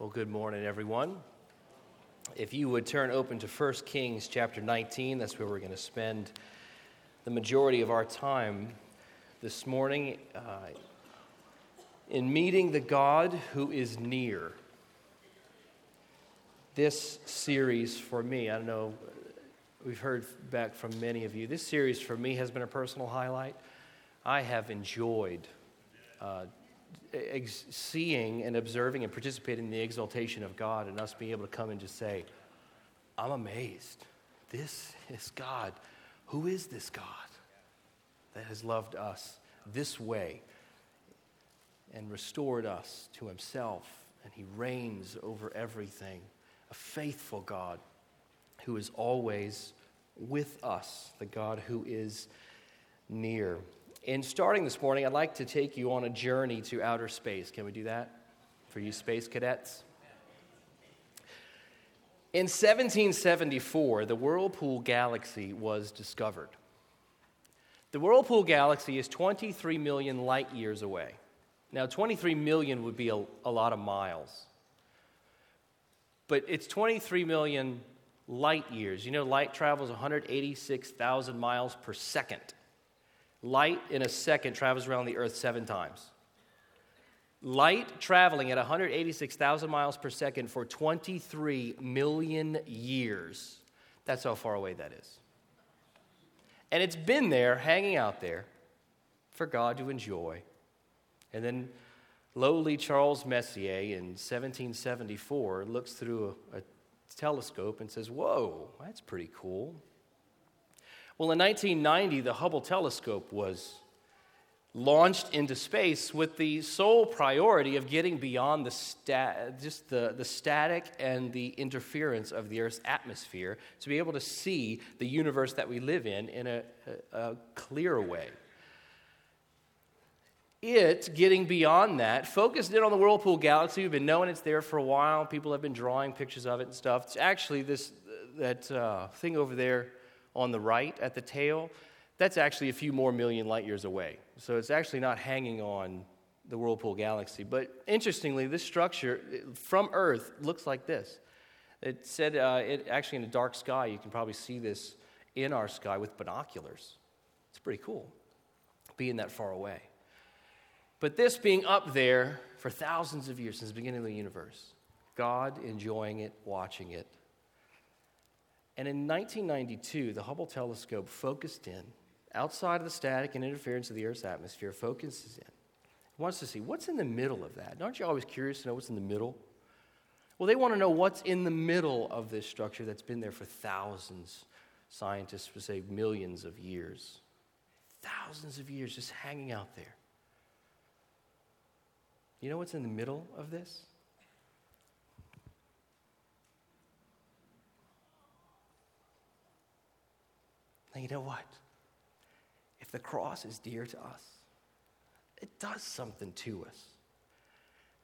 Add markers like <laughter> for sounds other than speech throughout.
Well, good morning, everyone. If you would turn open to 1 Kings chapter 19, that's where we're going to spend the majority of our time this morning uh, in meeting the God who is near. This series for me, I don't know, we've heard back from many of you, this series for me has been a personal highlight. I have enjoyed. Uh, ex- seeing and observing and participating in the exaltation of God and us being able to come and just say, I'm amazed. This is God. Who is this God that has loved us this way and restored us to himself? And he reigns over everything. A faithful God who is always with us, the God who is near. In starting this morning, I'd like to take you on a journey to outer space. Can we do that for you space cadets? In 1774, the Whirlpool Galaxy was discovered. The Whirlpool Galaxy is 23 million light years away. Now, 23 million would be a, a lot of miles, but it's 23 million light years. You know, light travels 186,000 miles per second. Light in a second travels around the earth seven times. Light traveling at 186,000 miles per second for 23 million years. That's how far away that is. And it's been there, hanging out there, for God to enjoy. And then lowly Charles Messier in 1774 looks through a, a telescope and says, Whoa, that's pretty cool. Well, in 1990, the Hubble telescope was launched into space with the sole priority of getting beyond the just the, the static and the interference of the Earth's atmosphere to be able to see the universe that we live in in a, a, a clear way. It, getting beyond that, focused in on the Whirlpool Galaxy. We've been knowing it's there for a while. People have been drawing pictures of it and stuff. It's actually this that uh, thing over there on the right at the tail, that's actually a few more million light years away. So it's actually not hanging on the Whirlpool galaxy. But interestingly, this structure from Earth looks like this. It said, uh, it, actually, in a dark sky, you can probably see this in our sky with binoculars. It's pretty cool being that far away. But this being up there for thousands of years since the beginning of the universe, God enjoying it, watching it, and in 1992, the Hubble telescope focused in, outside of the static and interference of the Earth's atmosphere, focuses in. Wants to see what's in the middle of that. Aren't you always curious to know what's in the middle? Well, they want to know what's in the middle of this structure that's been there for thousands, scientists would say millions of years. Thousands of years just hanging out there. You know what's in the middle of this? You know what? If the cross is dear to us, it does something to us.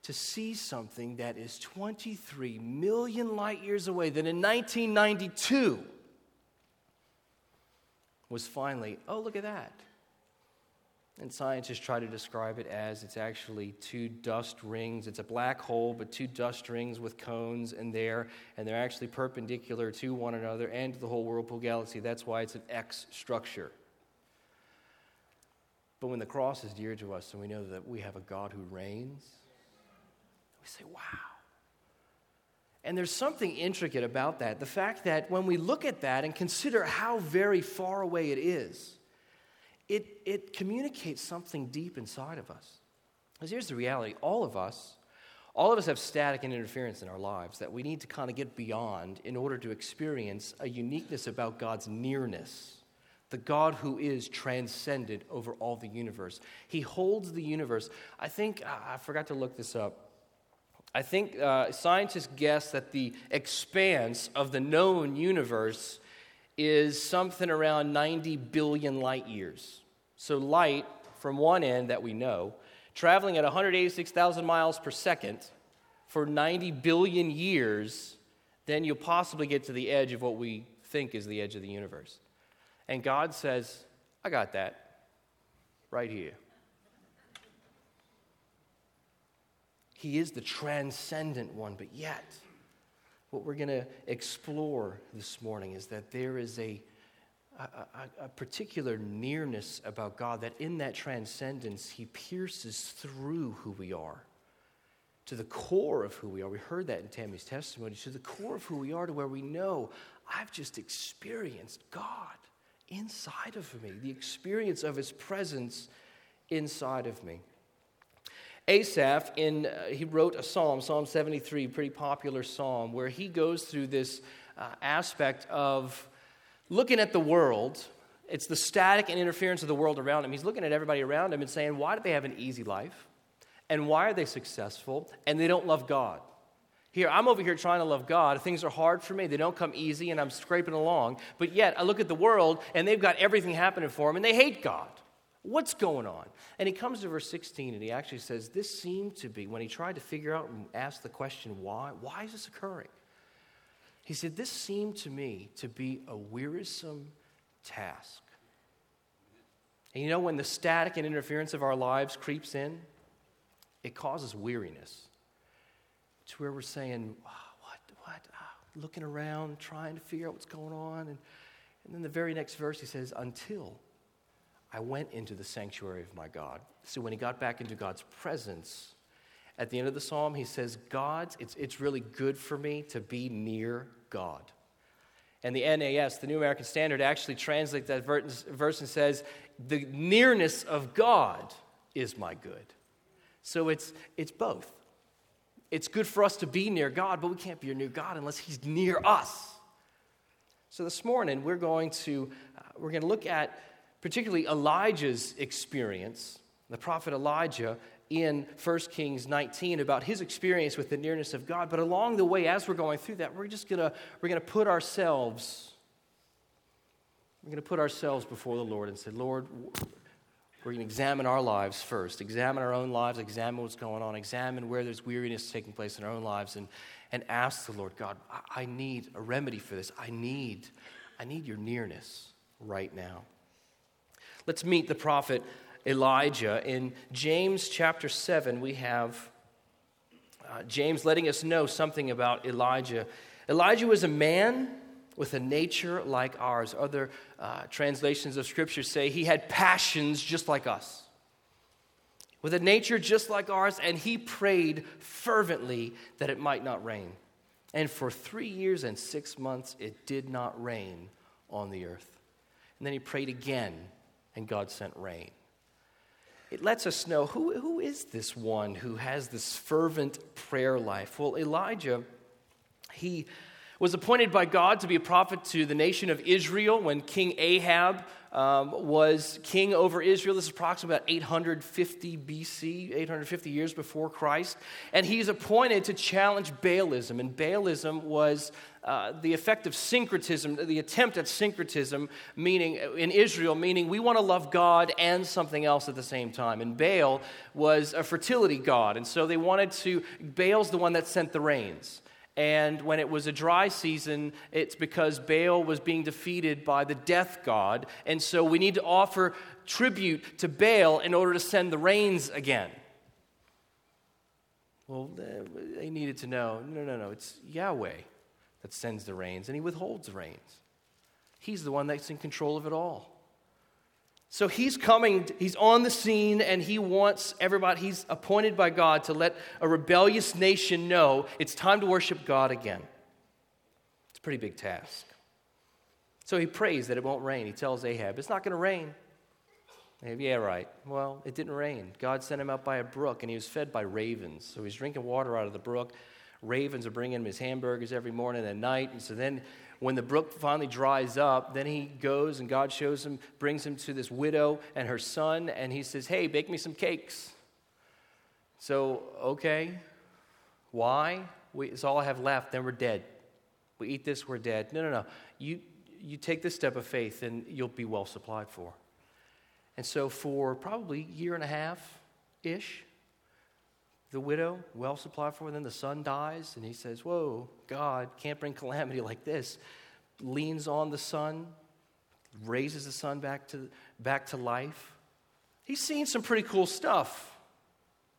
To see something that is 23 million light years away, that in 1992 was finally, oh, look at that. And scientists try to describe it as it's actually two dust rings. It's a black hole, but two dust rings with cones in there, and they're actually perpendicular to one another and to the whole Whirlpool galaxy. That's why it's an X structure. But when the cross is dear to us and we know that we have a God who reigns, we say, wow. And there's something intricate about that. The fact that when we look at that and consider how very far away it is, it, it communicates something deep inside of us. Because here's the reality all of us, all of us have static and interference in our lives that we need to kind of get beyond in order to experience a uniqueness about God's nearness. The God who is transcendent over all the universe. He holds the universe. I think, I forgot to look this up. I think uh, scientists guess that the expanse of the known universe is something around 90 billion light years. So, light from one end that we know, traveling at 186,000 miles per second for 90 billion years, then you'll possibly get to the edge of what we think is the edge of the universe. And God says, I got that right here. He is the transcendent one, but yet, what we're going to explore this morning is that there is a, a, a, particular nearness about God, that in that transcendence, He pierces through who we are to the core of who we are. We heard that in Tammy's testimony, to the core of who we are, to where we know I've just experienced God inside of me, the experience of His presence inside of me. Asaph, in, uh, he wrote a psalm, Psalm 73, pretty popular psalm, where he goes through this uh, aspect of looking at the world. It's the static and interference of the world around him. He's looking at everybody around him and saying, Why do they have an easy life? And why are they successful? And they don't love God. Here, I'm over here trying to love God. Things are hard for me. They don't come easy, and I'm scraping along. But yet, I look at the world, and they've got everything happening for them, and they hate God. What's going on? And he comes to verse 16 and he actually says, This seemed to be, when he tried to figure out and ask the question, why? Why is this occurring? He said, This seemed to me to be a wearisome task. And you know, when the static and interference of our lives creeps in, it causes weariness. To where we're saying, oh, What, what? Oh, looking around, trying to figure out what's going on. And, and then the very next verse, he says, Until I went into the sanctuary of my God. So when he got back into God's presence, at the end of the psalm, he says, God, it's, it's really good for me to be near God. And the NAS, the New American Standard, actually translates that verse and says, The nearness of God is my good. So it's, it's both. It's good for us to be near God, but we can't be near God unless He's near us. So this morning, we're going to, uh, we're going to look at particularly Elijah's experience, the prophet Elijah in 1 Kings 19 about his experience with the nearness of God. But along the way, as we're going through that, we're just gonna we're gonna put ourselves, we're gonna put ourselves before the Lord and say, Lord, we're to examine our lives first, examine our own lives, examine what's going on, examine where there's weariness taking place in our own lives, and, and ask the Lord, God, I, I need a remedy for this. I need, I need your nearness right now. Let's meet the prophet Elijah. In James chapter 7, we have uh, James letting us know something about Elijah. Elijah was a man with a nature like ours. Other uh, translations of Scripture say he had passions just like us, with a nature just like ours, and he prayed fervently that it might not rain. And for three years and six months, it did not rain on the earth. And then he prayed again, and God sent rain. It lets us know who, who is this one who has this fervent prayer life? Well, Elijah, he was appointed by God to be a prophet to the nation of Israel when King Ahab um, was king over Israel. This is approximately about 850 BC, 850 years before Christ. And he's appointed to challenge Baalism. And Baalism was uh, the effect of syncretism, the attempt at syncretism, meaning in Israel, meaning we want to love God and something else at the same time. And Baal was a fertility god. And so they wanted to, Baal's the one that sent the rains. And when it was a dry season, it's because Baal was being defeated by the death god. And so we need to offer tribute to Baal in order to send the rains again. Well, eh, they needed to know no, no, no, it's Yahweh that sends the rains, and he withholds the rains. He's the one that's in control of it all. So he's coming, he's on the scene, and he wants everybody, he's appointed by God to let a rebellious nation know it's time to worship God again. It's a pretty big task. So he prays that it won't rain. He tells Ahab, It's not going to rain. Ahab, yeah, right. Well, it didn't rain. God sent him out by a brook, and he was fed by ravens. So he's drinking water out of the brook. Ravens are bringing him his hamburgers every morning and night. And so then when the brook finally dries up, then he goes and God shows him, brings him to this widow and her son, and he says, Hey, bake me some cakes. So, okay, why? We, it's all I have left, then we're dead. We eat this, we're dead. No, no, no. You, you take this step of faith and you'll be well supplied for. And so, for probably a year and a half ish, the widow, well supplied for, then the son dies, and he says, Whoa, God can't bring calamity like this. Leans on the son, raises the son back to, back to life. He's seen some pretty cool stuff.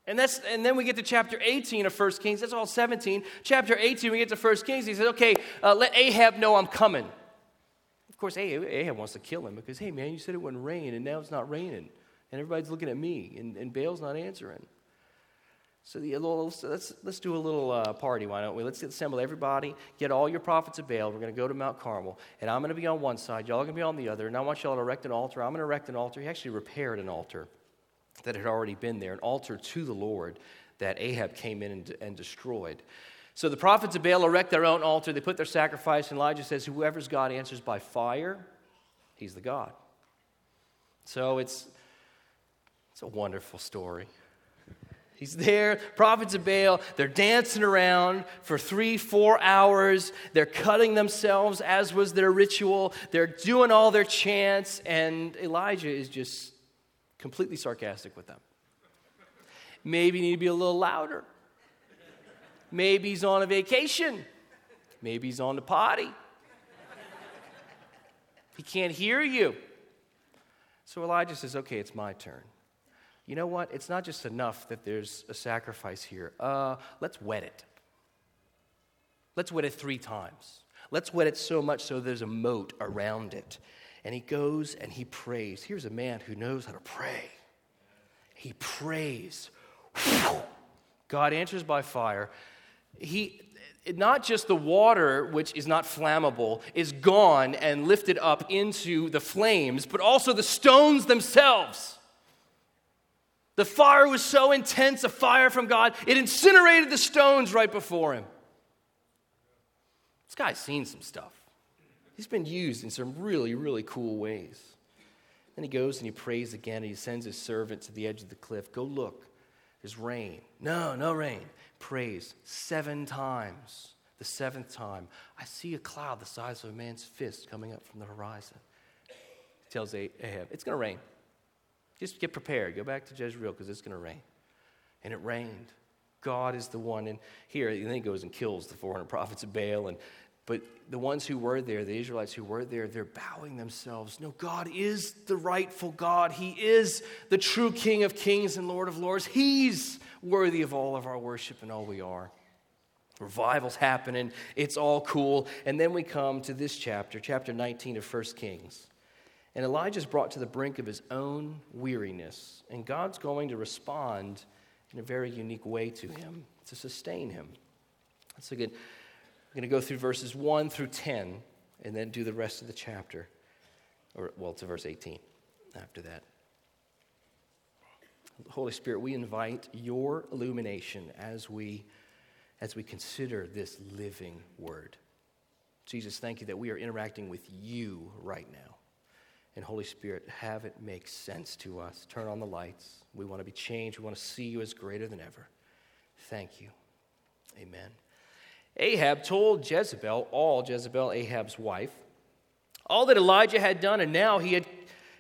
And, that's, and then we get to chapter 18 of 1 Kings. That's all 17. Chapter 18, we get to 1 Kings. He says, okay, uh, let Ahab know I'm coming. Of course, Ahab, Ahab, wants to kill him because, hey, man, you said it wouldn't rain, and now it's not raining. And everybody's looking at me, and, and Baal's not answering. So the, let's, let's do a little uh, party, why don't we? Let's assemble everybody, get all your prophets of Baal. We're going to go to Mount Carmel, and I'm going to be on one side, y'all are going to be on the other, and I want y'all to erect an altar. I'm going to erect an altar. He actually repaired an altar that had already been there, an altar to the Lord that Ahab came in and, and destroyed. So the prophets of Baal erect their own altar. They put their sacrifice, and Elijah says, Whoever's God answers by fire, he's the God. So it's, it's a wonderful story. He's there, prophets of Baal, they're dancing around for three, four hours. They're cutting themselves, as was their ritual. They're doing all their chants, and Elijah is just completely sarcastic with them. Maybe you need to be a little louder. Maybe he's on a vacation. Maybe he's on the potty. He can't hear you. So Elijah says, Okay, it's my turn you know what? It's not just enough that there's a sacrifice here. Uh, let's wet it. Let's wet it three times. Let's wet it so much so there's a moat around it. And he goes and he prays. Here's a man who knows how to pray. He prays. God answers by fire. He, not just the water, which is not flammable, is gone and lifted up into the flames, but also the stones themselves. The fire was so intense, a fire from God, it incinerated the stones right before him. This guy's seen some stuff. He's been used in some really, really cool ways. Then he goes and he prays again and he sends his servant to the edge of the cliff. Go look. There's rain. No, no rain. Prays seven times. The seventh time, I see a cloud the size of a man's fist coming up from the horizon. He tells Ahab, It's going to rain. Just get prepared. Go back to Jezreel because it's going to rain. And it rained. God is the one. And here, and then he goes and kills the 400 prophets of Baal. And, but the ones who were there, the Israelites who were there, they're bowing themselves. No, God is the rightful God. He is the true King of kings and Lord of lords. He's worthy of all of our worship and all we are. Revival's happening. It's all cool. And then we come to this chapter, chapter 19 of 1 Kings. And Elijah's brought to the brink of his own weariness, and God's going to respond in a very unique way to him to sustain him. So again, I'm going to go through verses 1 through 10 and then do the rest of the chapter. Or, well, to verse 18 after that. Holy Spirit, we invite your illumination as we, as we consider this living word. Jesus, thank you that we are interacting with you right now. And Holy Spirit, have it make sense to us. Turn on the lights. We want to be changed. We want to see you as greater than ever. Thank you. Amen. Ahab told Jezebel, all Jezebel, Ahab's wife, all that Elijah had done, and now he had,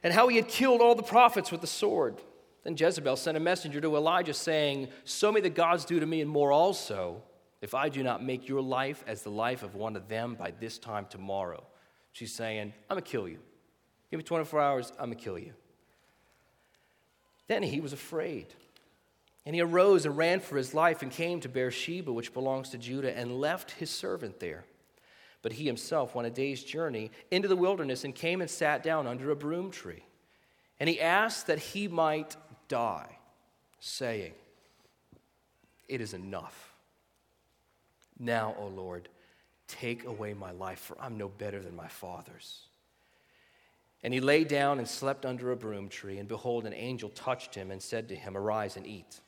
and how he had killed all the prophets with the sword. Then Jezebel sent a messenger to Elijah, saying, So may the gods do to me and more also, if I do not make your life as the life of one of them by this time tomorrow. She's saying, I'm going to kill you. Give me 24 hours, I'm going to kill you. Then he was afraid. And he arose and ran for his life and came to Beersheba, which belongs to Judah, and left his servant there. But he himself went a day's journey into the wilderness and came and sat down under a broom tree. And he asked that he might die, saying, It is enough. Now, O Lord, take away my life, for I'm no better than my father's. And he lay down and slept under a broom tree. And behold, an angel touched him and said to him, Arise and eat.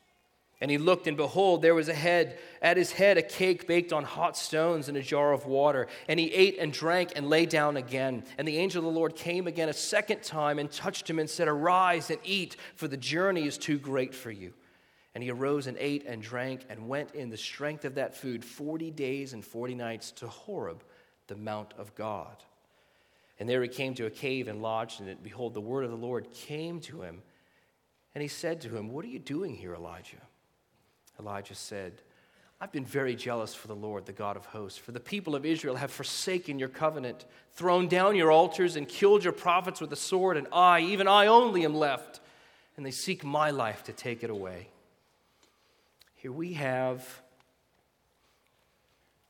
And he looked, and behold, there was a head, at his head a cake baked on hot stones and a jar of water. And he ate and drank and lay down again. And the angel of the Lord came again a second time and touched him and said, Arise and eat, for the journey is too great for you. And he arose and ate and drank and went in the strength of that food 40 days and 40 nights to Horeb, the Mount of God. And there he came to a cave and lodged in it. Behold, the word of the Lord came to him. And he said to him, What are you doing here, Elijah? Elijah said, I've been very jealous for the Lord, the God of hosts, for the people of Israel have forsaken your covenant, thrown down your altars, and killed your prophets with the sword, and I, even I only, am left, and they seek my life to take it away. Here we have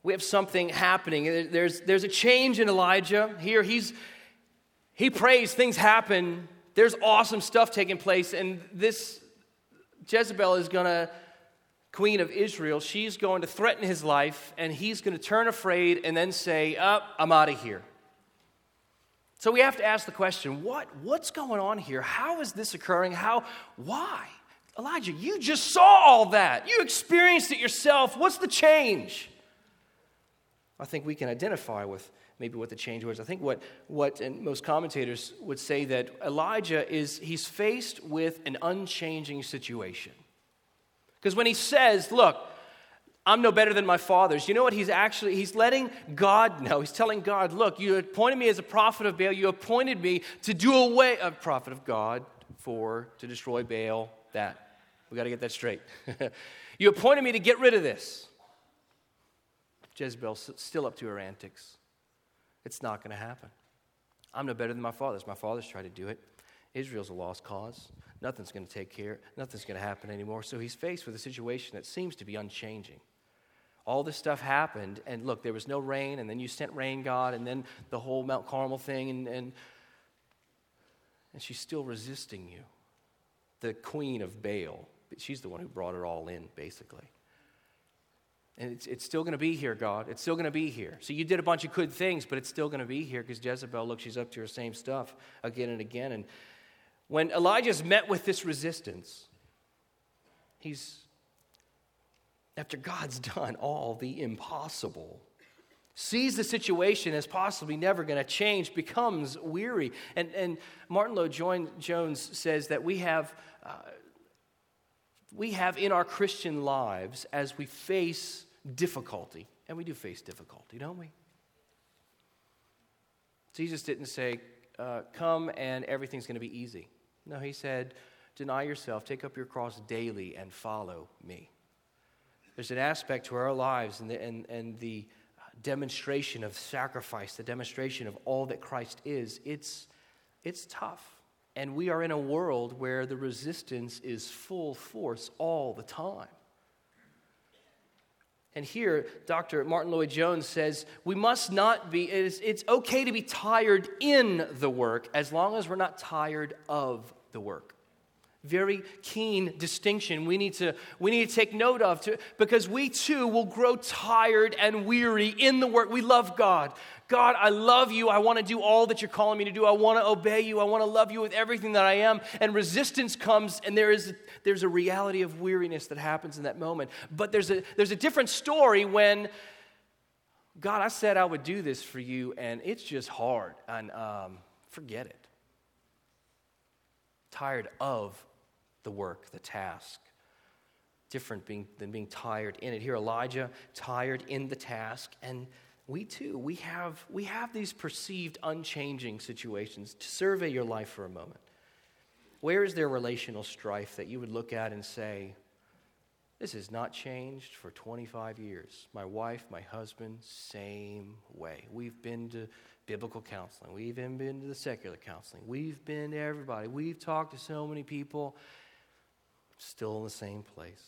we have something happening. There's, there's a change in Elijah. Here he's he prays, things happen. There's awesome stuff taking place, and this Jezebel is gonna queen of Israel, she's going to threaten his life, and he's going to turn afraid and then say, oh, I'm out of here. So we have to ask the question what, what's going on here? How is this occurring? How, why? Elijah, you just saw all that. You experienced it yourself. What's the change? I think we can identify with maybe what the change was. I think what, what and most commentators would say that Elijah is he's faced with an unchanging situation. Because when he says, Look, I'm no better than my fathers, you know what he's actually, he's letting God know. He's telling God, Look, you appointed me as a prophet of Baal. You appointed me to do away, a prophet of God, for, to destroy Baal, that. We got to get that straight. <laughs> you appointed me to get rid of this. Jezebel's still up to her antics. It's not going to happen. I'm no better than my fathers. My fathers tried to do it. Israel's a lost cause. Nothing's going to take care, nothing's going to happen anymore. So he's faced with a situation that seems to be unchanging. All this stuff happened, and look, there was no rain, and then you sent rain, God, and then the whole Mount Carmel thing, and, and, and she's still resisting you. The queen of Baal, she's the one who brought it all in, basically. And it's, it's still going to be here, God. It's still going to be here. So you did a bunch of good things, but it's still going to be here because Jezebel, look, she's up to her same stuff again and again. And when Elijah's met with this resistance, he's, after God's <laughs> done all the impossible, sees the situation as possibly never going to change, becomes weary. And, and Martyn Lloyd-Jones says that we have, uh, we have in our Christian lives, as we face difficulty, and we do face difficulty, don't we? Jesus didn't say, uh, Come and everything's going to be easy. No, he said, Deny yourself, take up your cross daily, and follow me. There's an aspect to our lives and the, and, and the demonstration of sacrifice, the demonstration of all that Christ is. It's, it's tough. And we are in a world where the resistance is full force all the time. And here, Dr. Martyn Lloyd-Jones says we must not be, it's, it's okay to be tired in the work as long as we're not tired of the work. Very keen distinction we need to, we need to take note of to, because we too will grow tired and weary in the work. We love God. God, I love you. I want to do all that you're calling me to do. I want to obey you. I want to love you with everything that I am. And resistance comes, and there is, there's a reality of weariness that happens in that moment. But there's a, there's a different story when, God, I said I would do this for you, and it's just hard. And um, forget it. Tired of the work, the task different being, than being tired in it. Here, Elijah, tired in the task, and we too, we have, we have these perceived unchanging situations. To survey your life for a moment. Where is there relational strife that you would look at and say, this has not changed for 25 years? My wife, my husband, same way. We've been to biblical counseling, we've even been to the secular counseling, we've been to everybody, we've talked to so many people, still in the same place.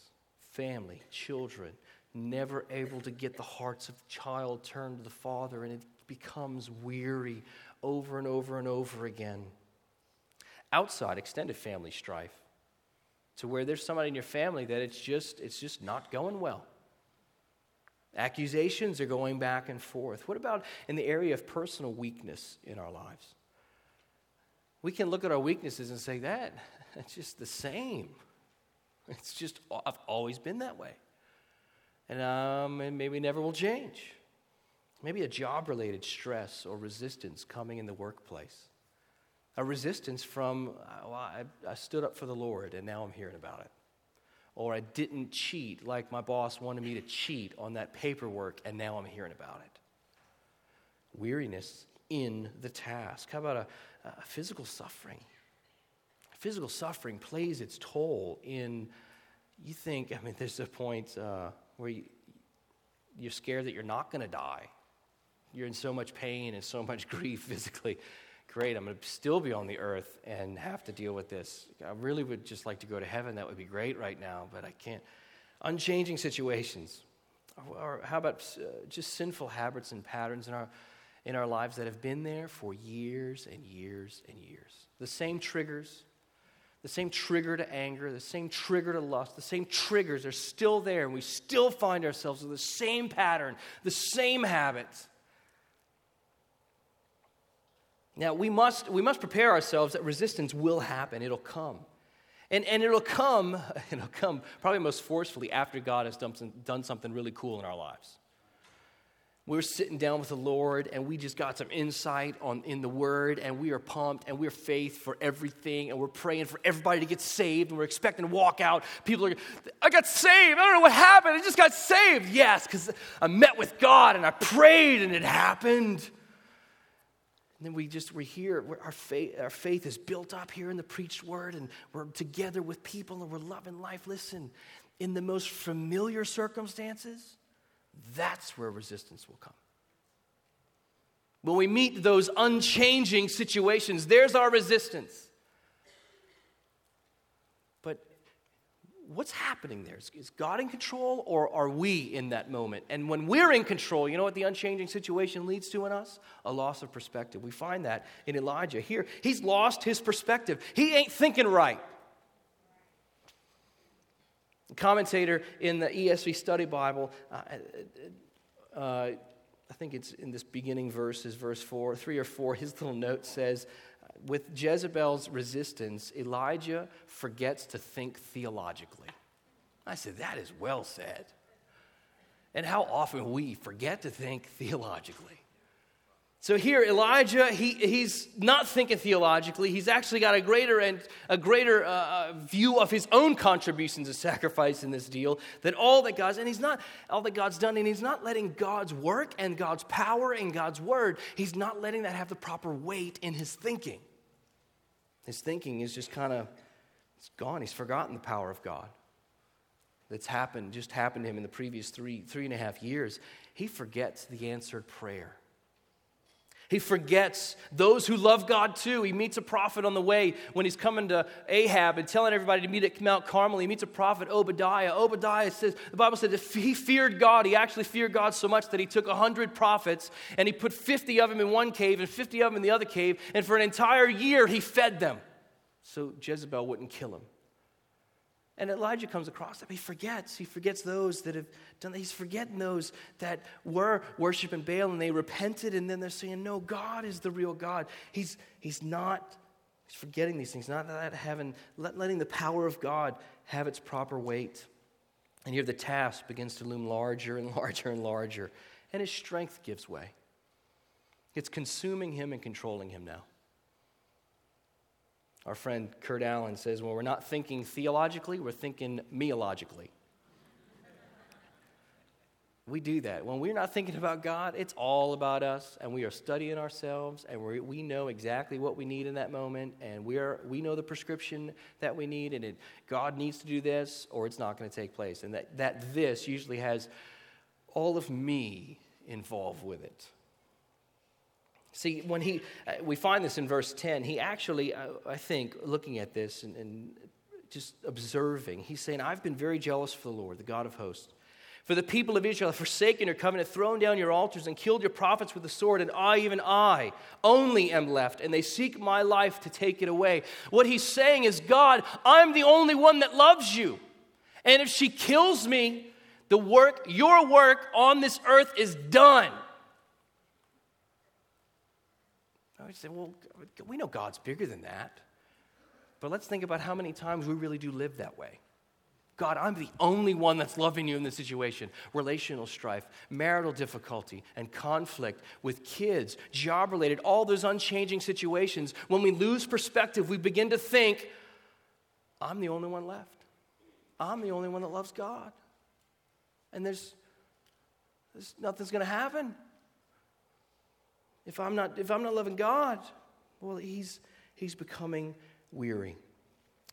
Family, children, never able to get the hearts of child turned to the Father, and it becomes weary over and over and over again. Outside extended family strife, to where there's somebody in your family that it's just it's just not going well. Accusations are going back and forth. What about in the area of personal weakness in our lives? We can look at our weaknesses and say that <laughs> it's just the same. It's just I've always been that way and, um, and maybe never will change. Maybe a job related stress or resistance coming in the workplace. A resistance from, uh, well, I, I stood up for the Lord and now I'm hearing about it. Or I didn't cheat like my boss wanted me to cheat on that paperwork and now I'm hearing about it. Weariness in the task. How about a, a physical suffering? Physical suffering plays its toll in, you think, I mean, there's a point. Uh, where you, you're scared that you're not going to die. You're in so much pain and so much <laughs> grief physically. Great, I'm going to still be on the earth and have to deal with this. I really would just like to go to heaven. That would be great right now, but I can't. unchanging situations. Or, how about uh, just sinful habits and patterns in our, in our lives that have been there for years and years and years? The same triggers, the same trigger to anger, the same trigger to lust, the same triggers are still there, and we still find ourselves with the same pattern, the same habits. Now, we must, we must prepare ourselves that resistance will happen, it'll come. And, and it'll come, <laughs> it'll come probably most forcefully after God has done, done something really cool in our lives. We're sitting down with the Lord and we just got some insight on in the Word and we are pumped and we're faith for everything and we're praying for everybody to get saved and we're expecting to walk out. People are, I got saved. I don't know what happened. I just got saved. Yes, because I met with God and I prayed and it happened. And then we just, we're here, our, faith, our faith is built up here in the preached word, and we're together with people and we're loving life. Listen, in the most familiar circumstances, that's where resistance will come. When we meet those unchanging situations, there's our resistance. But what's happening there? Is, God in control or are we in that moment? And when we're in control, you know what the unchanging situation leads to in us? A loss of perspective. We find that in Elijah. Here, he's lost his perspective. He ain't thinking right. Commentator in the ESV Study Bible, uh, uh, uh, I think it's in this beginning verse, is verse 4, 3 or 4, his little note says, with Jezebel's resistance, Elijah forgets to think theologically. I said, that is well said. And how often we forget to think theologically. So here, Elijah, he, he's not thinking theologically. He's actually got a greater and a greater uh, uh view of his own contributions of sacrifice in this deal than all that God's. And he's not all that God's done, and he's not letting God's work and God's power and God's word. He's not letting that have the proper weight in his thinking. His thinking is just kind of it's gone. He's forgotten the power of God that's happened, just happened to him in the previous three, three and a half years. He forgets the answered prayer. He forgets those who love God too. He meets a prophet on the way when he's coming to Ahab and telling everybody to meet at Mount Carmel. He meets a prophet, Obadiah. Obadiah says, the Bible says if he feared God, he actually feared God so much that he took 100 prophets and he put 50 of them in one cave and 50 of them in the other cave. And for an entire year, he fed them so Jezebel wouldn't kill him. And Elijah comes across them. He forgets. He forgets those that have done that. He's forgetting those that were worshiping Baal and they repented and then they're saying, No, God is the real God. He's, he's not, he's forgetting these things, not that having, let, letting the power of God have its proper weight. And here the task begins to loom larger and <laughs> larger and larger. And his strength gives way. It's consuming him and controlling him now. Our friend Kurt Allen says, when we're not thinking theologically, we're thinking meologically. we do that. When we're not thinking about God, it's all about us, and we are studying ourselves, and we we know exactly what we need in that moment, and we, are, we know the prescription that we need, and it, God needs to do this, or it's not going to take place. And that, that this usually has all of me involved with it. See, when he, uh, we find this in verse 10, he actually, uh, I think, looking at this and, and just observing, he's saying, I've been very jealous for the Lord, the God of hosts. For the people of Israel have forsaken your covenant, thrown down your altars, and killed your prophets with the sword, and I, even I, only am left, and they seek my life to take it away. What he's saying is, God, I'm the only one that loves you. And if she kills me, the work, your work on this earth is done. I would say, well, we know God's bigger than that. But let's think about how many times we really do live that way. God, I'm the only one that's loving you in this situation. Relational strife, marital difficulty, and conflict with kids, job related, all those unchanging situations. When we lose perspective, we begin to think, I'm the only one left. I'm the only one that loves God. And there's, there's nothing's going to happen. If I'm not, if I'm not loving God, well, he's, he's becoming weary.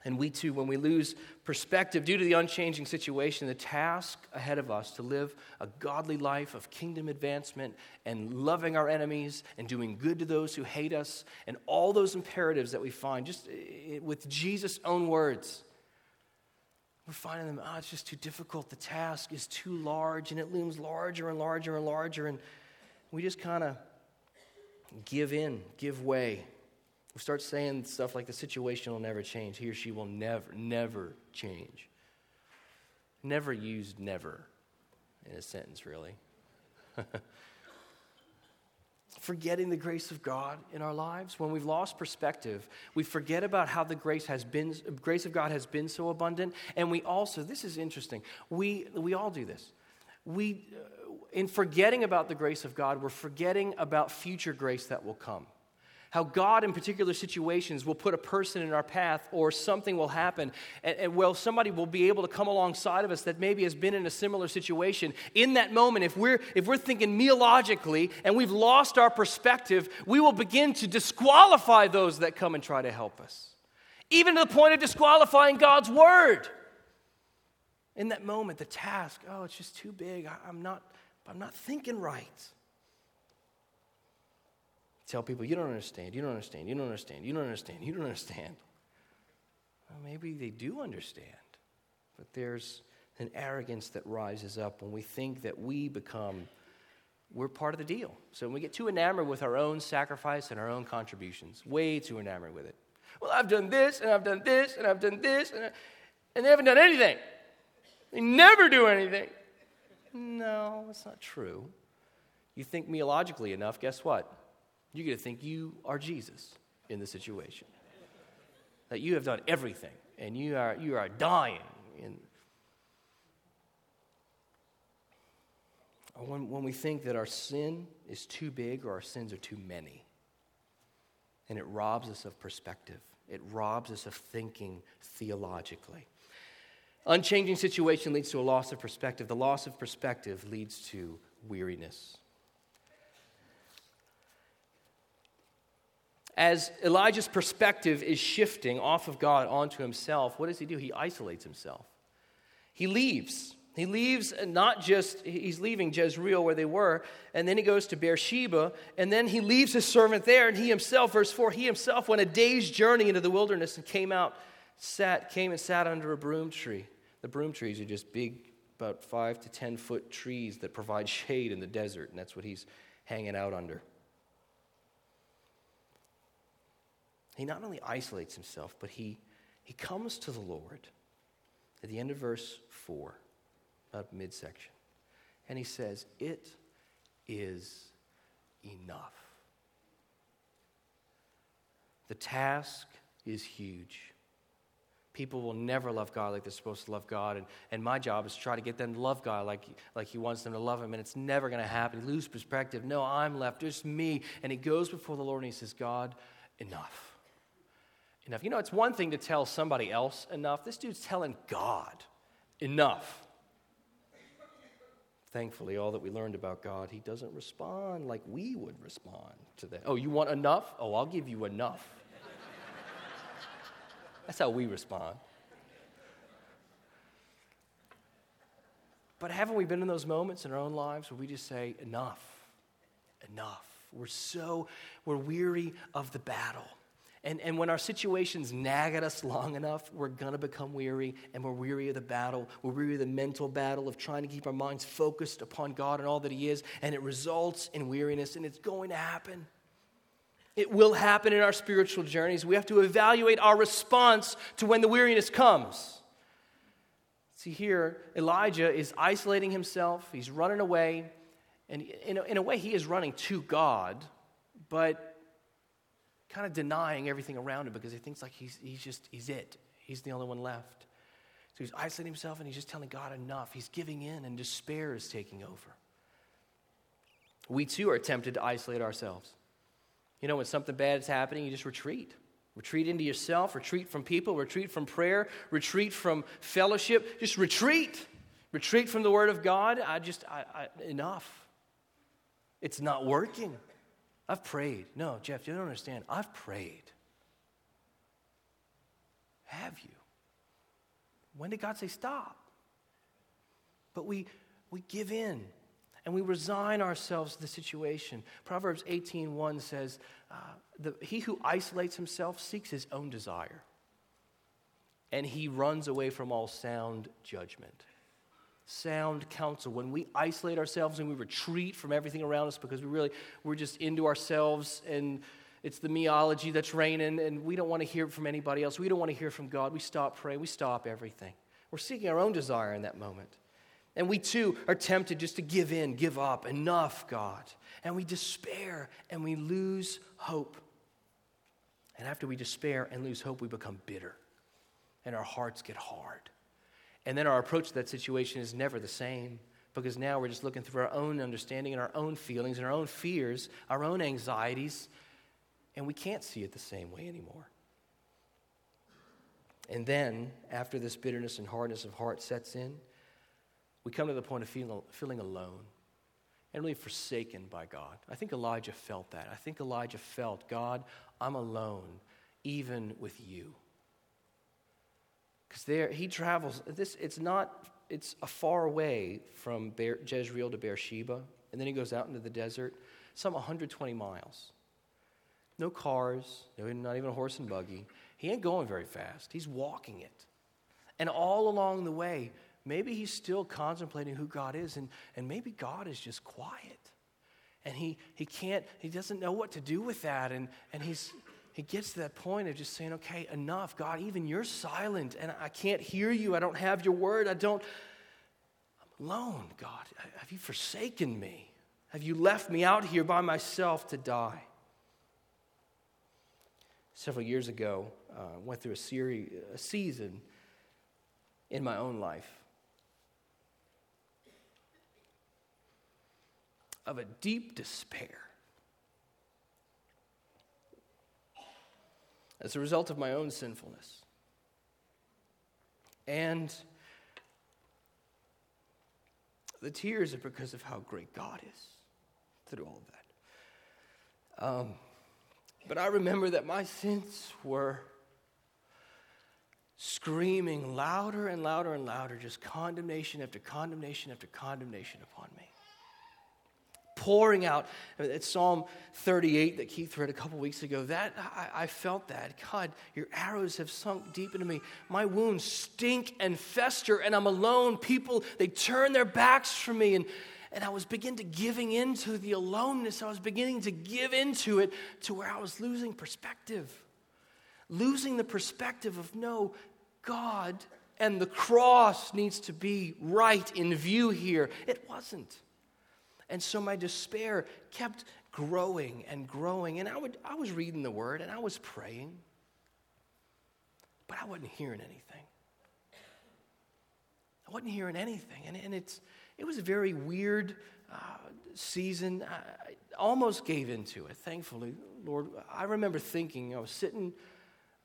And we too, when we lose perspective due to the unchanging situation, the task ahead of us to live a godly life of kingdom advancement and loving our enemies and doing good to those who hate us and all those imperatives that we find just eh, with Jesus' own words. we're finding them, oh, it's just too difficult. The task is too large, and it looms larger and larger and larger. And we just kind of give in, give way. We start saying stuff like the situation will never change. He or she will never, never change. Never used never in a sentence, really. <laughs> forgetting the grace of God in our lives, when we've lost perspective, we forget about how the grace has been grace of God has been so abundant, and we also this is interesting. We we all do this. We in forgetting about the grace of God, we're forgetting about future grace that will come. How God, in particular situations, will put a person in our path or something will happen. And, and, well, somebody will be able to come alongside of us that maybe has been in a similar situation. In that moment, if we're, if we're thinking meologically and we've lost our perspective, we will begin to disqualify those that come and try to help us, even to the point of disqualifying God's word. In that moment, the task, oh, it's just too big. I, I'm, not, I'm not thinking right tell people, you don't understand, you don't understand, you don't understand, you don't understand, you don't understand. Well, maybe they do understand, but there's an arrogance that rises up when we think that we become, we're part of the deal. So when we get too enamored with our own sacrifice and our own contributions, way too enamored with it. Well, I've done this, and I've done this, and I've done this, and, I, and they haven't done anything. They never do anything. No, that's not true. You think meologically enough, guess what? You're going to think you are Jesus in the situation. That you have done everything and you are, you are dying. And when, when we think that our sin is too big or our sins are too many, and it robs us of perspective, it robs us of thinking theologically. Unchanging situation leads to a loss of perspective. The loss of perspective leads to weariness. as Elijah's perspective is shifting off of God onto himself, what does he do? He isolates himself. He leaves. He leaves not just, he's leaving Jezreel where they were, and then he goes to Beersheba, and then he leaves his servant there, and he himself, verse 4, he himself went a day's journey into the wilderness and came out, sat, came and sat under a broom tree. The broom trees are just big, about five to 10 foot trees that provide <laughs> shade in the desert, and that's what he's hanging out under. he not only isolates himself, but he, he comes to the Lord at the end of verse 4, about midsection, and he says, It is enough. The task is huge. People will never love God like they're supposed to love God. And, and my job is to try to get them to love God like, like He wants them to love Him. And it's never going to happen. Lose perspective. No, I'm left. Just me. And he goes before the Lord and he says, God, enough enough. You know, it's one thing to tell somebody else enough. This dude's telling God enough. Thankfully, all that we learned about God, he doesn't respond like we would respond to that. Oh, you want enough? Oh, I'll give you enough. That's how we respond. But haven't we been in those moments in our own lives where we just say, enough, enough? We're so, we're weary of the battle. And, and when our situations nag at us long enough, we're going to become weary, and we're weary of the battle. We're weary of the mental battle of trying to keep our minds focused upon God and all that He is, and it results in weariness, and it's going to happen. It will happen in our spiritual journeys. We have to evaluate our response to when the weariness comes. See, here, Elijah is isolating himself, he's running away, and in a, in a way, he is running to God, but kind of denying everything around him because he thinks like he's, he's just, he's it. He's the only one left. So he's isolating himself and he's just telling God enough. He's giving in and despair is taking over. We too are tempted to isolate ourselves. You know, when something bad is happening, you just retreat. Retreat into yourself, retreat from people, retreat from prayer, retreat from fellowship. Just retreat. Retreat from the Word of God. I just, I, I, enough. It's not working. I've prayed. No, Jeff, you don't understand. I've prayed. Have you? When did God say stop? But we, we give in and we resign ourselves to the situation. Proverbs 18:1 says, uh, the, "He who isolates himself seeks his own desire." and he runs away from all sound judgment. Sound counsel. When we isolate ourselves and we retreat from everything around us because we really, we're just into ourselves and it's the meology that's reigning and we don't want to hear from anybody else. We don't want to hear from God. We stop praying. We stop everything. We're seeking our own desire in that moment. And we too are tempted just to give in, give up. Enough, God. And we despair and we lose hope. And after we despair and lose hope, we become bitter and our hearts get hard. And then our approach to that situation is never the same because now we're just looking through our own understanding and our own feelings and our own fears, our own anxieties, and we can't see it the same way anymore. And then, after this bitterness and hardness of heart sets in, we come to the point of feeling, feeling alone and really forsaken by God. I think Elijah felt that. I think Elijah felt, God, I'm alone, even with you. Because there he travels. This it's not. It's a far away from Beer, Jezreel to Beersheba, and then he goes out into the desert, some 120 miles. No cars, no, not even a horse and buggy. He ain't going very fast. He's walking it, and all along the way, maybe he's still contemplating who God is, and, and maybe God is just quiet. And he, he can't, he doesn't know what to do with that. And, and he's, he gets to that point of just saying, okay, enough. God, even you're silent and I can't hear you. I don't have your word. I don't. I'm alone, God. Have you forsaken me? Have you left me out here by myself to die? Several years ago, uh, went through a, series, a season in my own life of a deep despair as a result of my own sinfulness. And the tears are because of how great God is through all of that. Um, but I remember that my sins were screaming louder and louder and louder, just condemnation after condemnation after condemnation upon me pouring out. It's Psalm 38 that Keith read a couple weeks ago. That I, I, felt that. God, your arrows have sunk deep into me. My wounds stink and fester, and I'm alone. People, they turn their backs from me. And, and I was beginning to giving into the aloneness. I was beginning to give into it to where I was losing perspective. Losing the perspective of no, God and the cross needs to be right in view here. It wasn't. And so my despair kept growing and growing. And I, would, I was reading the word and I was praying, but I wasn't hearing anything. I wasn't hearing anything. And, and it's, it was a very weird uh, season. I, I almost gave into it, thankfully. Lord, I remember thinking, I was sitting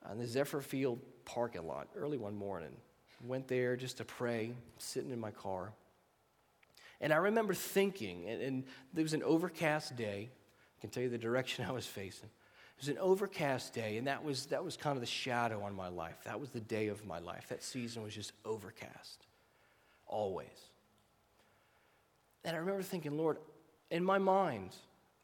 on the Zephyr Field parking lot early one morning. Went there just to pray, sitting in my car. And I remember thinking, and, and there was an overcast day. I can tell you the direction <laughs> I was facing. It was an overcast day, and that was, that was kind of the shadow on my life. That was the day of my life. That season was just overcast, always. And I remember thinking, Lord, in my mind,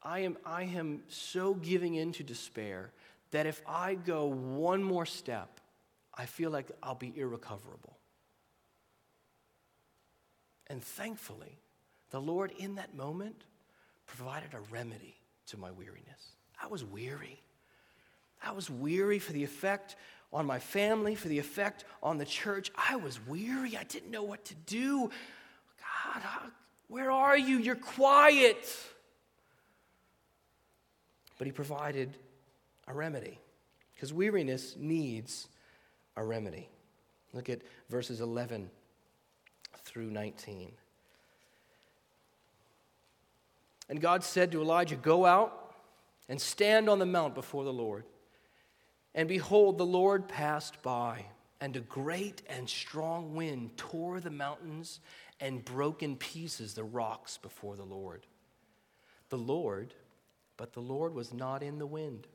I am, I am so giving in to despair that if I go one more step, I feel like I'll be irrecoverable. And thankfully, the Lord in that moment provided a remedy to my weariness. I was weary. I was weary for the effect on my family, for the effect on the church. I was weary. I didn't know what to do. God, where are you? You're quiet. But He provided a remedy because weariness needs a remedy. Look at verses 11 through 19. And God said to Elijah, Go out and stand on the mount before the Lord. And behold, the Lord passed by, and a great and strong wind tore the mountains and broke in pieces the rocks before the Lord. The Lord, but the Lord was not in the wind.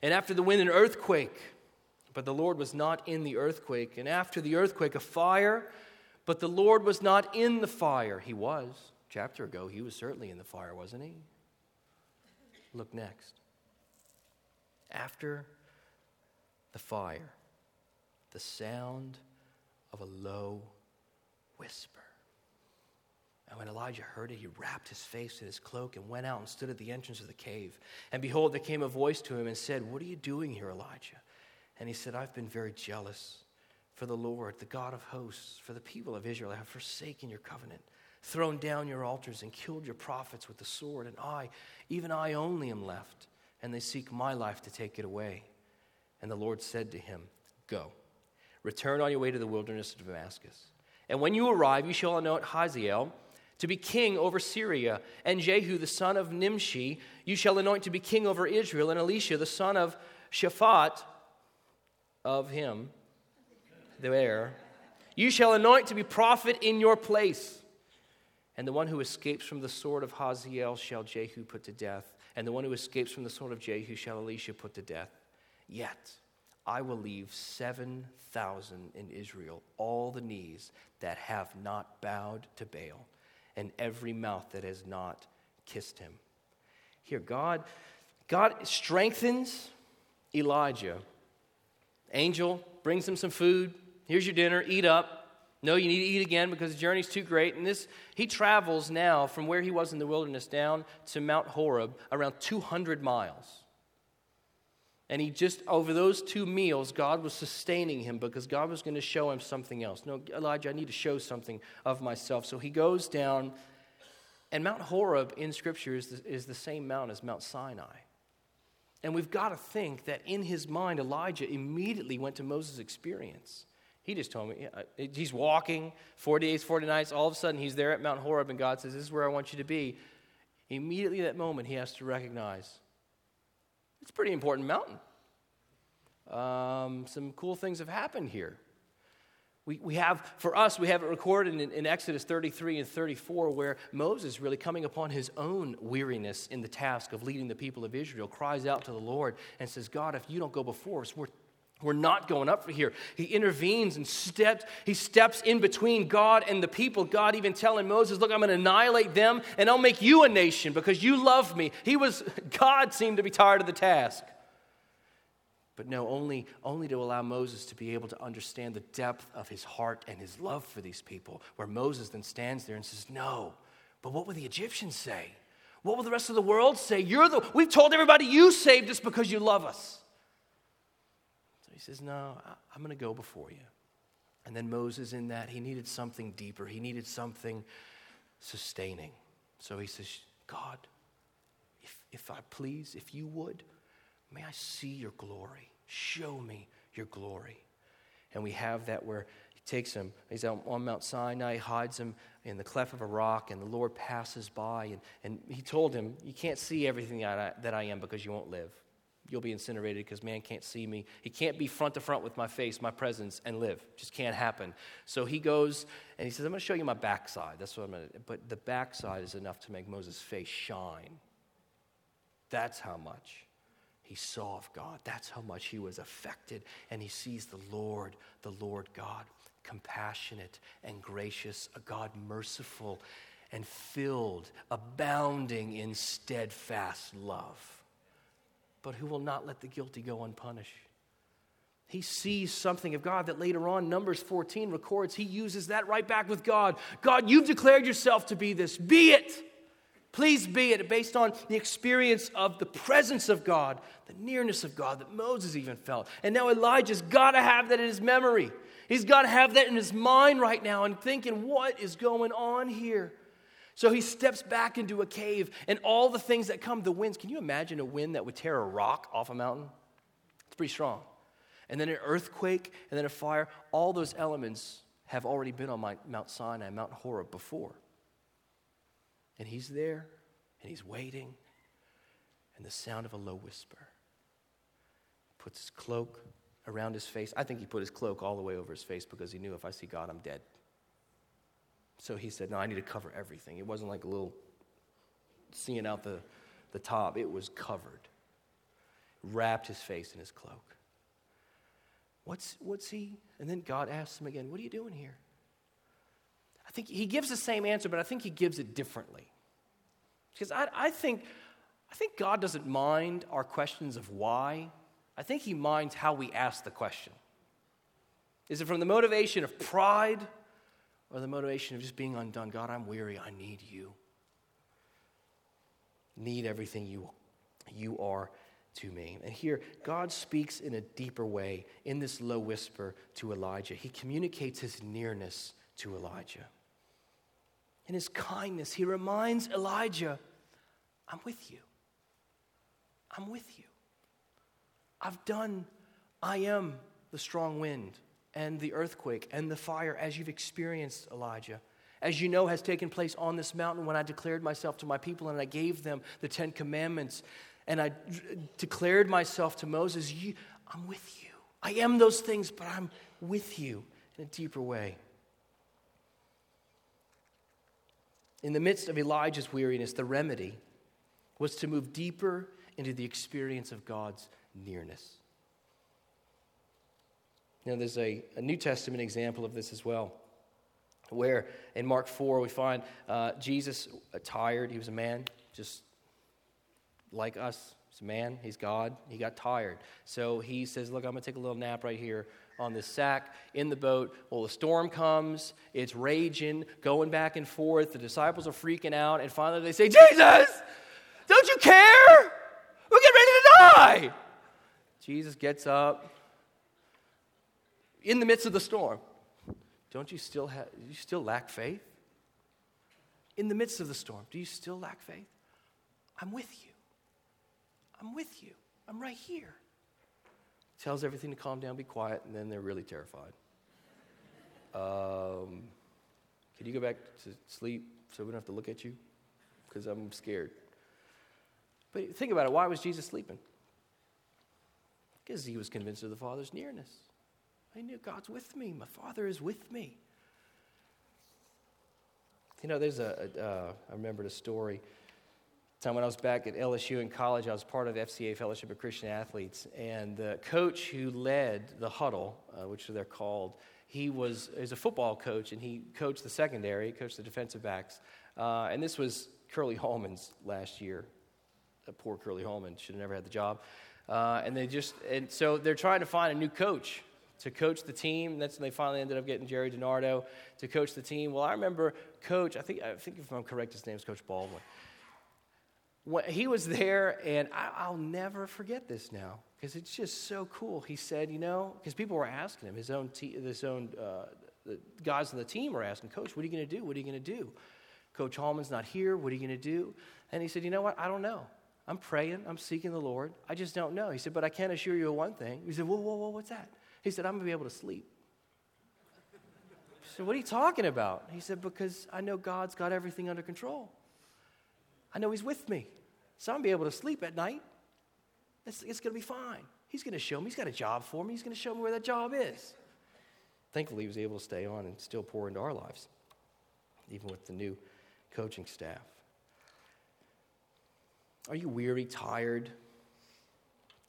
And after the wind, an earthquake, but the Lord was not in the earthquake. And after the earthquake, a fire but the Lord was not in the fire. He was. Chapter ago, he was certainly in the fire, wasn't he? Look next. After the fire, the sound of a low whisper. And when Elijah heard it, he wrapped his face in his cloak and went out and stood at the entrance of the cave. And behold, there came a voice to him and said, What are you doing here, Elijah? And he said, I've been very jealous for the Lord, the God of hosts, for the people of Israel. Have forsaken your covenant, thrown down your altars, and killed your prophets with the sword. And I, even I only, am left, and they seek my life to take it away. And the Lord said to him, Go, return on your way to the wilderness of Damascus. And when you arrive, you shall anoint Hazael to be king over Syria, and Jehu the son of Nimshi you shall anoint to be king over Israel, and Elisha the son of Shaphat of him, the heir, you shall anoint to be prophet in your place. And the one who escapes from the sword of Hazael shall Jehu put to death, and the one who escapes from the sword of Jehu shall Elisha put to death. Yet I will leave 7,000 in Israel, all the knees that have not bowed to Baal and every mouth that has not kissed him. Here, God, God strengthens Elijah. Angel brings him some food. Here's your dinner, eat up. No, you need to eat again because the journey's too great. And this, he travels now from where he was in the wilderness down to Mount Horeb, around 200 miles. And he just, over those two meals, God was sustaining him because God was going to show him something else. No, Elijah, I need to show something of myself. So he goes down, and Mount Horeb in Scripture is the, is the same mount as Mount Sinai. And we've got to think that in his mind, Elijah immediately went to Moses' experience. He just told me, he's walking 40 days, 40 nights. All of a sudden, he's there at Mount Horeb, and God says, This is where I want you to be. Immediately, that moment, he has to recognize it's a pretty important mountain. Um, some cool things have happened here. We, we have, for us, we have it recorded in, in Exodus 33 and 34, where Moses, really coming upon his own weariness in the task of leading the people of Israel, cries out to the Lord and says, God, if you don't go before us, we're we're not going up here. He intervenes and steps, he steps in between God and the people. God even telling Moses, Look, I'm going to annihilate them and I'll make you a nation because you love me. He was, <laughs> God seemed to be tired of the task. But no, only, only to allow Moses to be able to understand the depth of his heart and his love for these people, where Moses then stands there and says, No, but what would the Egyptians say? What will the rest of the world say? You're the, we've told everybody you saved us because you love us. He says, No, I'm going to go before you. And then Moses, in that, he needed something deeper, he needed something sustaining. So he says, God, if, if I please, if you would, may I see your glory. Show me your glory. And we have that where he takes him, he's out on Mount Sinai, hides him in the cleft of a rock, and the Lord passes by. And, and he told him, You can't see everything that I, that I am because you won't live you'll be incinerated because man can't see me. He can't be front to front with my face, my presence, and live. Just can't happen. So he goes and he says, I'm going to show you my backside. That's what I'm going to But the backside is enough to make Moses' face shine. That's how much he saw of God. That's how much he was affected. And he sees the Lord, the Lord God, compassionate and gracious, a God merciful and filled, abounding in steadfast love but who will not let the guilty go unpunished. He sees something of God that later on, Numbers 14 records, he uses that right back with God. God, you've declared yourself to be this. Be it. Please be it, based on the experience of the presence of God, the nearness of God that Moses even felt. And now Elijah's got to have that in his memory. He's got to have that in his mind right now and thinking, what is going on here? So he steps back into a cave, and all the things that come, the winds. Can you imagine a wind that would tear a rock off a mountain? It's pretty strong. And then an earthquake, and then a fire. All those elements have already been on Mount Sinai, Mount Horeb before. And he's there, and he's waiting, and the sound of a low whisper puts his cloak around his face. I think he put his cloak all the way over his face because he knew if I see God, I'm dead. So he said, No, I need to cover everything. It wasn't like a little seeing out the, the top, it was covered. Wrapped his face in his cloak. What's, what's he? And then God asks him again, What are you doing here? I think he gives the same answer, but I think he gives it differently. Because I, I, think, I think God doesn't mind our questions of why. I think he minds how we ask the question. Is it from the motivation of pride or the motivation of just being undone? God, I'm weary. I need you. Need everything you, you are to me. And here, God speaks in a deeper way in this low whisper to Elijah. He communicates his nearness to Elijah. In his kindness, he reminds Elijah, I'm with you. I'm with you. I've done, I am the strong wind and the earthquake and the fire as you've experienced, Elijah. As you know, has taken place on this mountain when I declared myself to my people and I gave them the Ten Commandments and I declared myself to Moses, I'm with you. I am those things, but I'm with you in a deeper way. In the midst of Elijah's weariness, the remedy was to move deeper into the experience of God's nearness. Know, there's a, a New Testament example of this as well, where in Mark 4 we find uh, Jesus tired. He was a man, just like us. He's a man, he's God. He got tired. So he says, Look, I'm going to take a little nap right here on this sack in the boat. Well, the storm comes, it's raging, going back and forth. The disciples are freaking out, and finally they say, Jesus, don't you care? We're getting ready to die. Jesus gets up in the midst of the storm. Don't you still have, you still lack faith? In the midst of the storm, do you still lack faith? I'm with you. I'm with you. I'm right here. Tells everything to calm down, be quiet, and then they're really terrified. Um, can you go back to sleep so we don't have to look at you? Because I'm scared. But think about it why was Jesus sleeping? Because he was convinced of the Father's nearness. I knew God's with me. My Father is with me. You know, there's a. a uh, I remembered a story time when I was back at LSU in college, I was part of FCA Fellowship of Christian Athletes, and the coach who led the huddle, uh, which they're called, he was, was a football coach, and he coached the secondary, coached the defensive backs. Uh, and this was Curley Hallman's last year. Uh, poor Curley Hallman should have never had the job. Uh, and they just, and so they're trying to find a new coach to coach the team. That's when they finally ended up getting Gerry DiNardo to coach the team. Well, I remember Coach. I think I think if I'm correct, his name is Coach Baldwin when he was there, and I, will never forget this now because it's just so cool. He said, you know, because people were asking him, his own, te- his own uh, the guys on the team were asking, Coach, what are you going to do? What are you going to do? Coach Hallman's not here. What are you going to do? And he said, you know what? I don't know. I'm praying. I'm seeking the Lord. I just don't know. He said, but I can assure you of one thing. He said, whoa, whoa, whoa, what's that? He said, I'm going to be able to sleep. I said, what are you talking about? He said, because I know God's got everything under control. I know He's with me. So I'm going to be able to sleep at night. It's, it's going to be fine. He's going to show me. He's got a job for me. He's going to show me where that job is. Thankfully, he was able to stay on and still pour into our lives, even with the new coaching staff. Are you weary, tired,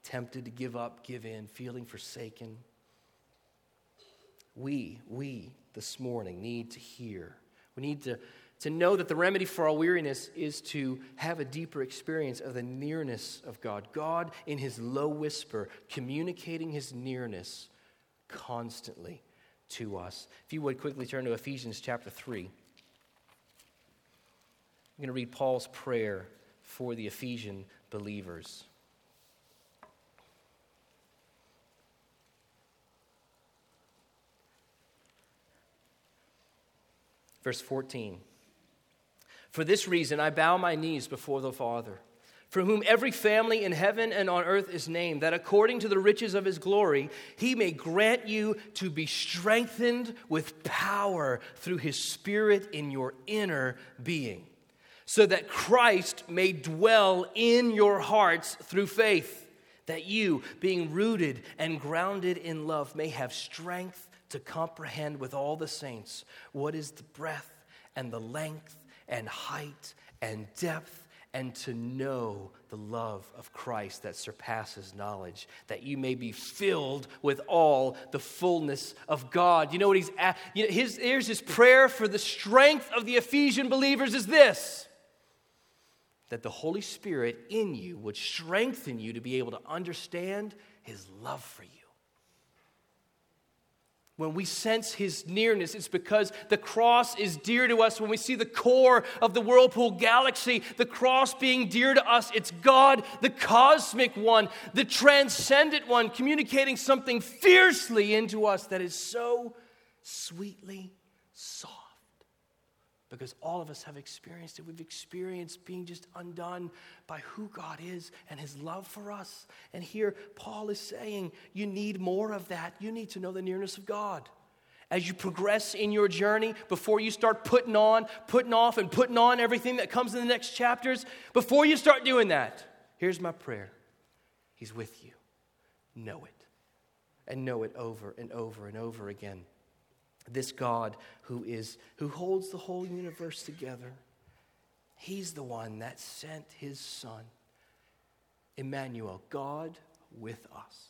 tempted to give up, give in, feeling forsaken? We, we this morning need to hear. We need to to know that the remedy for our weariness is to have a deeper experience of the nearness of God. God, in his low whisper, communicating his nearness constantly to us. If you would quickly turn to Ephesians chapter 3. I'm going to read Paul's prayer for the Ephesian believers. Verse 14. For this reason, I bow my knees before the Father, for whom every family in heaven and on earth is named, that according to the riches of his glory, he may grant you to be strengthened with power through his Spirit in your inner being, so that Christ may dwell in your hearts through faith, that you, being rooted and grounded in love, may have strength to comprehend with all the saints what is the breadth and the length and height and depth and to know the love of Christ that surpasses knowledge, that you may be filled with all the fullness of God. You know what he's at? You know, his, here's his prayer for the strength of the Ephesian believers is this that the Holy Spirit in you would strengthen you to be able to understand his love for you. When we sense his nearness, it's because the cross is dear to us. When we see the core of the whirlpool galaxy, the cross being dear to us, it's God, the cosmic one, the transcendent one, communicating something fiercely into us that is so sweetly soft. Because all of us have experienced it. We've experienced being just undone by who God is and his love for us. And here, Paul is saying, you need more of that. You need to know the nearness of God. As you progress in your journey, before you start putting on, putting off, and putting on everything that comes in the next chapters, before you start doing that, here's my prayer He's with you. Know it. And know it over and over and over again this God who is who holds the whole universe together. He's the one that sent his son. Emmanuel, God with us.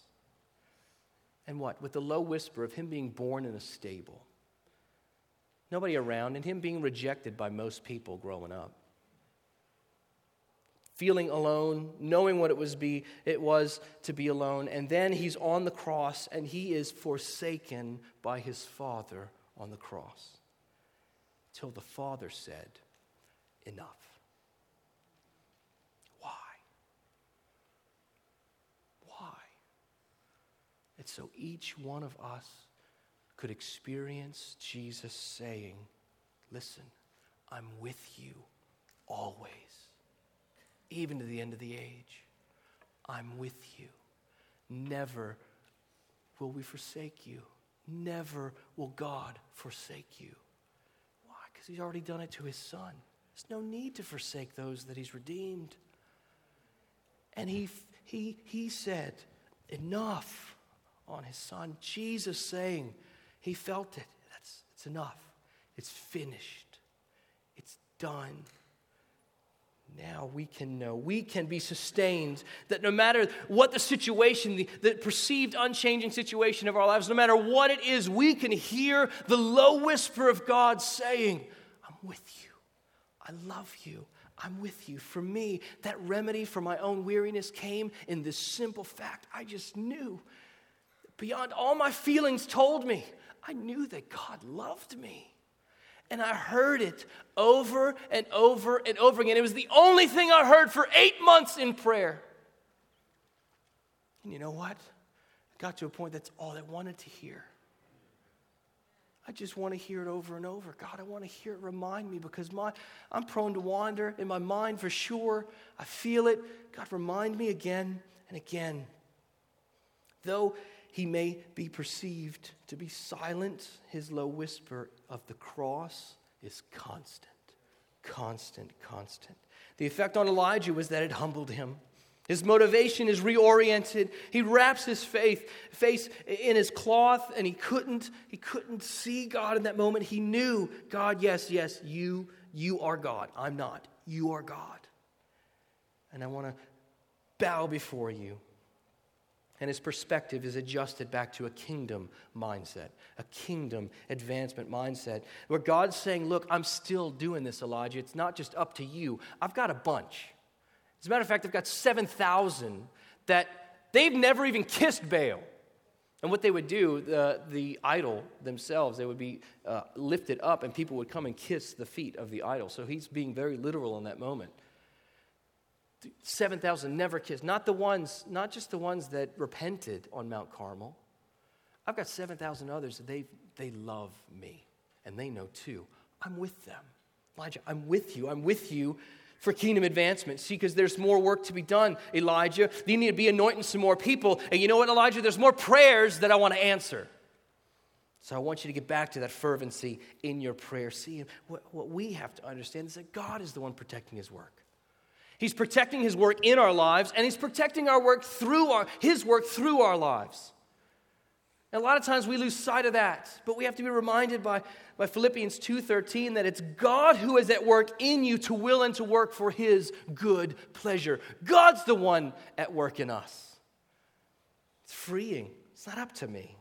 And what? With the low whisper of him being born in a stable. Nobody around, and him being rejected by most people growing up. Feeling alone, knowing what it was be it was to be alone, and then he's on the cross and he is forsaken by his father on the cross till the Father said, Enough. Why? Why? It's so each one of us could experience Jesus saying, Listen, I'm with you always, even to the end of the age. I'm with you. Never will we forsake you. Never will God forsake you. Why? Because He's already done it to His Son. There's no need to forsake those that He's redeemed. And He, he, he said, Enough on His Son. Jesus saying, He felt it. That's it's enough. It's finished. It's done now we can know, we can be sustained that no matter what the situation, the, the, perceived unchanging situation of our lives, no matter what it is, we can hear the low whisper of God saying, I'm with you. I love you. I'm with you. For me, that remedy for my own weariness came in this simple fact. I just knew, beyond all my feelings told me, I knew that God loved me. And I heard it over and over and over again. It was the only thing I heard for eight months in prayer. And you know what? I got to a point that's all I wanted to hear. I just want to hear it over and over. God, I want to hear it remind me because my, I'm prone to wander in my mind for sure. I feel it. God, remind me again and again. Though he may be perceived to be silent, his low whisper of the cross is constant, constant, constant. The effect on Elijah was that it humbled him. His motivation is reoriented. He wraps his faith, face in his cloth, and he couldn't, he couldn't see God in that moment. He knew, God, yes, yes, you, you are God. I'm not. You are God. And I want to bow before you and his perspective is adjusted back to a kingdom mindset, a kingdom advancement mindset, where God's saying, Look, I'm still doing this, Elijah. It's not just up to you. I've got a bunch. As a matter of fact, I've got 7,000 that they've never even kissed Baal. And what they would do, the, the idol themselves, they would be uh, lifted up and people would come and kiss the feet of the idol. So he's being very literal in that moment. 7,000 never kissed. Not the ones, not just the ones that repented on Mount Carmel. I've got 7,000 others. They, they love me, and they know too. I'm with them. Elijah, I'm with you. I'm with you for kingdom advancement. See, because there's more work to be done, Elijah. You need to be anointing some more people. And you know what, Elijah? There's more prayers that I want to answer. So I want you to get back to that fervency in your prayer. See, what, what we have to understand is that God is the one protecting his work. He's protecting his work in our lives, and he's protecting our work through our, his work through our lives. And a lot of times we lose sight of that, but we have to be reminded by, by Philippians 2:13 that it's God who is at work in you to will and to work for his good pleasure. God's the one at work in us. It's freeing. It's not up to me.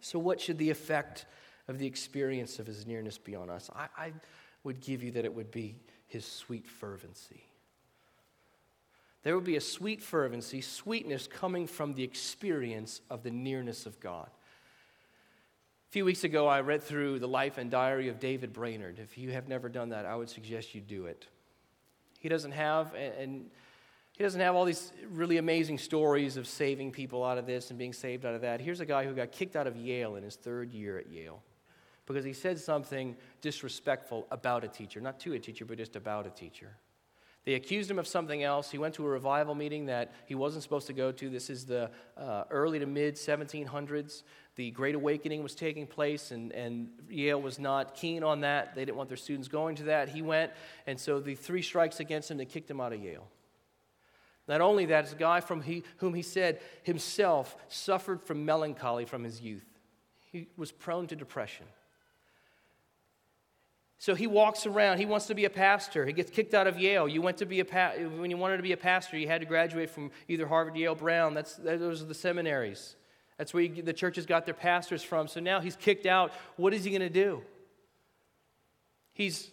So, what should the effect of the experience of his nearness be on us? I, I would give you that it would be his sweet fervency. There will be a sweet fervency, sweetness coming from the experience of the nearness of God. A few weeks ago, I read through the life and diary of David Brainerd. If you have never done that, I would suggest you do it. He doesn't have, and he doesn't have all these really amazing stories of saving people out of this and being saved out of that. Here's a guy who got kicked out of Yale in his third year at Yale because he said something disrespectful about a teacher, not to a teacher, but just about a teacher. They accused him of something else. He went to a revival meeting that he wasn't supposed to go to. This is the uh, early to mid 1700s. The Great Awakening was taking place, and, and Yale was not keen on that. They didn't want their students going to that. He went, and so the three strikes against him, they kicked him out of Yale. Not only that, it's a guy from he, whom he said himself suffered from melancholy from his youth. He was prone to depression. So he walks around. He wants to be a pastor. He gets kicked out of Yale. You went to be a pa- when you wanted to be a pastor, you had to graduate from either Harvard, Yale, Brown. That's those are the seminaries. That's where you, the churches got their pastors from. So now he's kicked out. What is he going to do? He's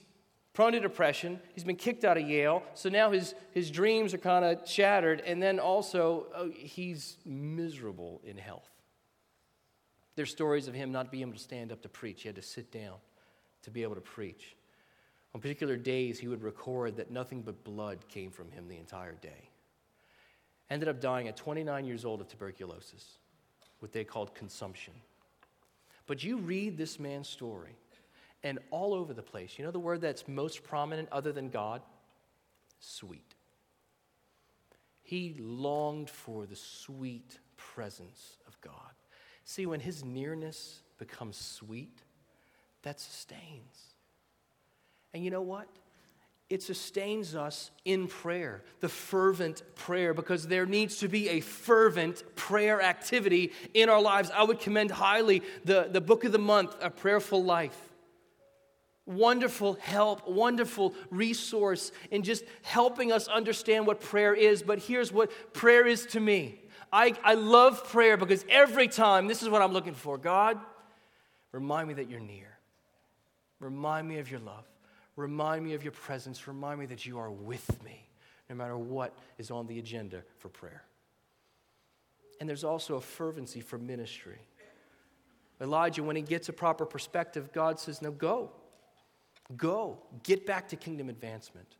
prone to depression. He's been kicked out of Yale. So now his, his dreams are kind of shattered. And then also, oh, he's miserable in health. There's stories of him not being able to stand up to preach. He had to sit down to be able to preach. On particular days, he would record that nothing but blood came from him the entire day. Ended up dying at 29 years old of tuberculosis, what they called consumption. But you read this man's story, and all over the place, you know the word that's most prominent other than God? Sweet. He longed for the sweet presence of God. See, when his nearness becomes sweet, that sustains. And you know what? It sustains us in prayer, the fervent prayer, because there needs to be a fervent prayer activity in our lives. I would commend highly the, the book of the month, A Prayerful Life. Wonderful help, wonderful resource in just helping us understand what prayer is. But here's what prayer is to me I, I love prayer because every time, this is what I'm looking for God, remind me that you're near. Remind me of your love. Remind me of your presence. Remind me that you are with me, no matter what is on the agenda for prayer. And there's also a fervency for ministry. Elijah, when he gets a proper perspective, God says, Now go. Go. Get back to kingdom advancement.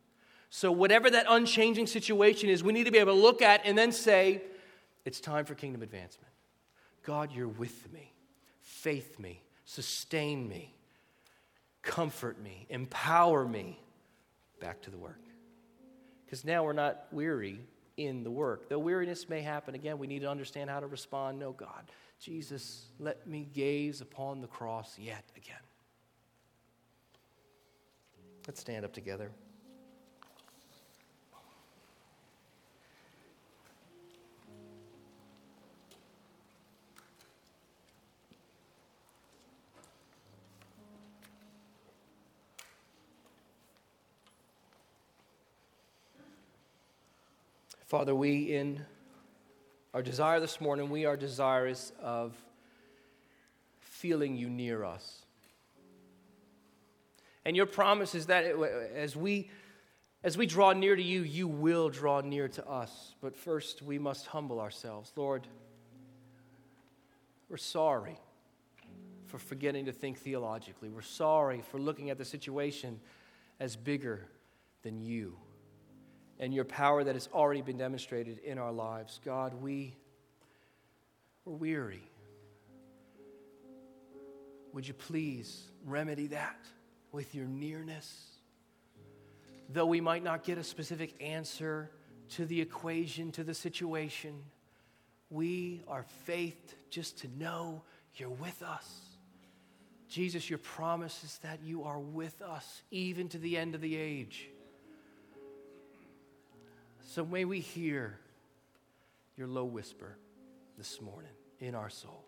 So, whatever that unchanging situation is, we need to be able to look at and then say, It's time for kingdom advancement. God, you're with me. Faith me. Sustain me comfort me, empower me back to the work. Because now we're not weary in the work. Though weariness may happen again, we need to understand how to respond. No, God, Jesus, let me gaze upon the cross yet again. Let's stand up together. Father, we in our desire this morning, we are desirous of feeling you near us. And your promise is that as we as we draw near to you, you will draw near to us. But first, we must humble ourselves. Lord, we're sorry for forgetting to think theologically. We're sorry for looking at the situation as bigger than you and your power that has already been demonstrated in our lives. God, we, we're weary. Would you please remedy that with your nearness? Though we might not get a specific answer to the equation, to the situation, we are faithed just to know you're with us. Jesus, your promise is that you are with us even to the end of the age. So may we hear your low whisper this morning in our souls.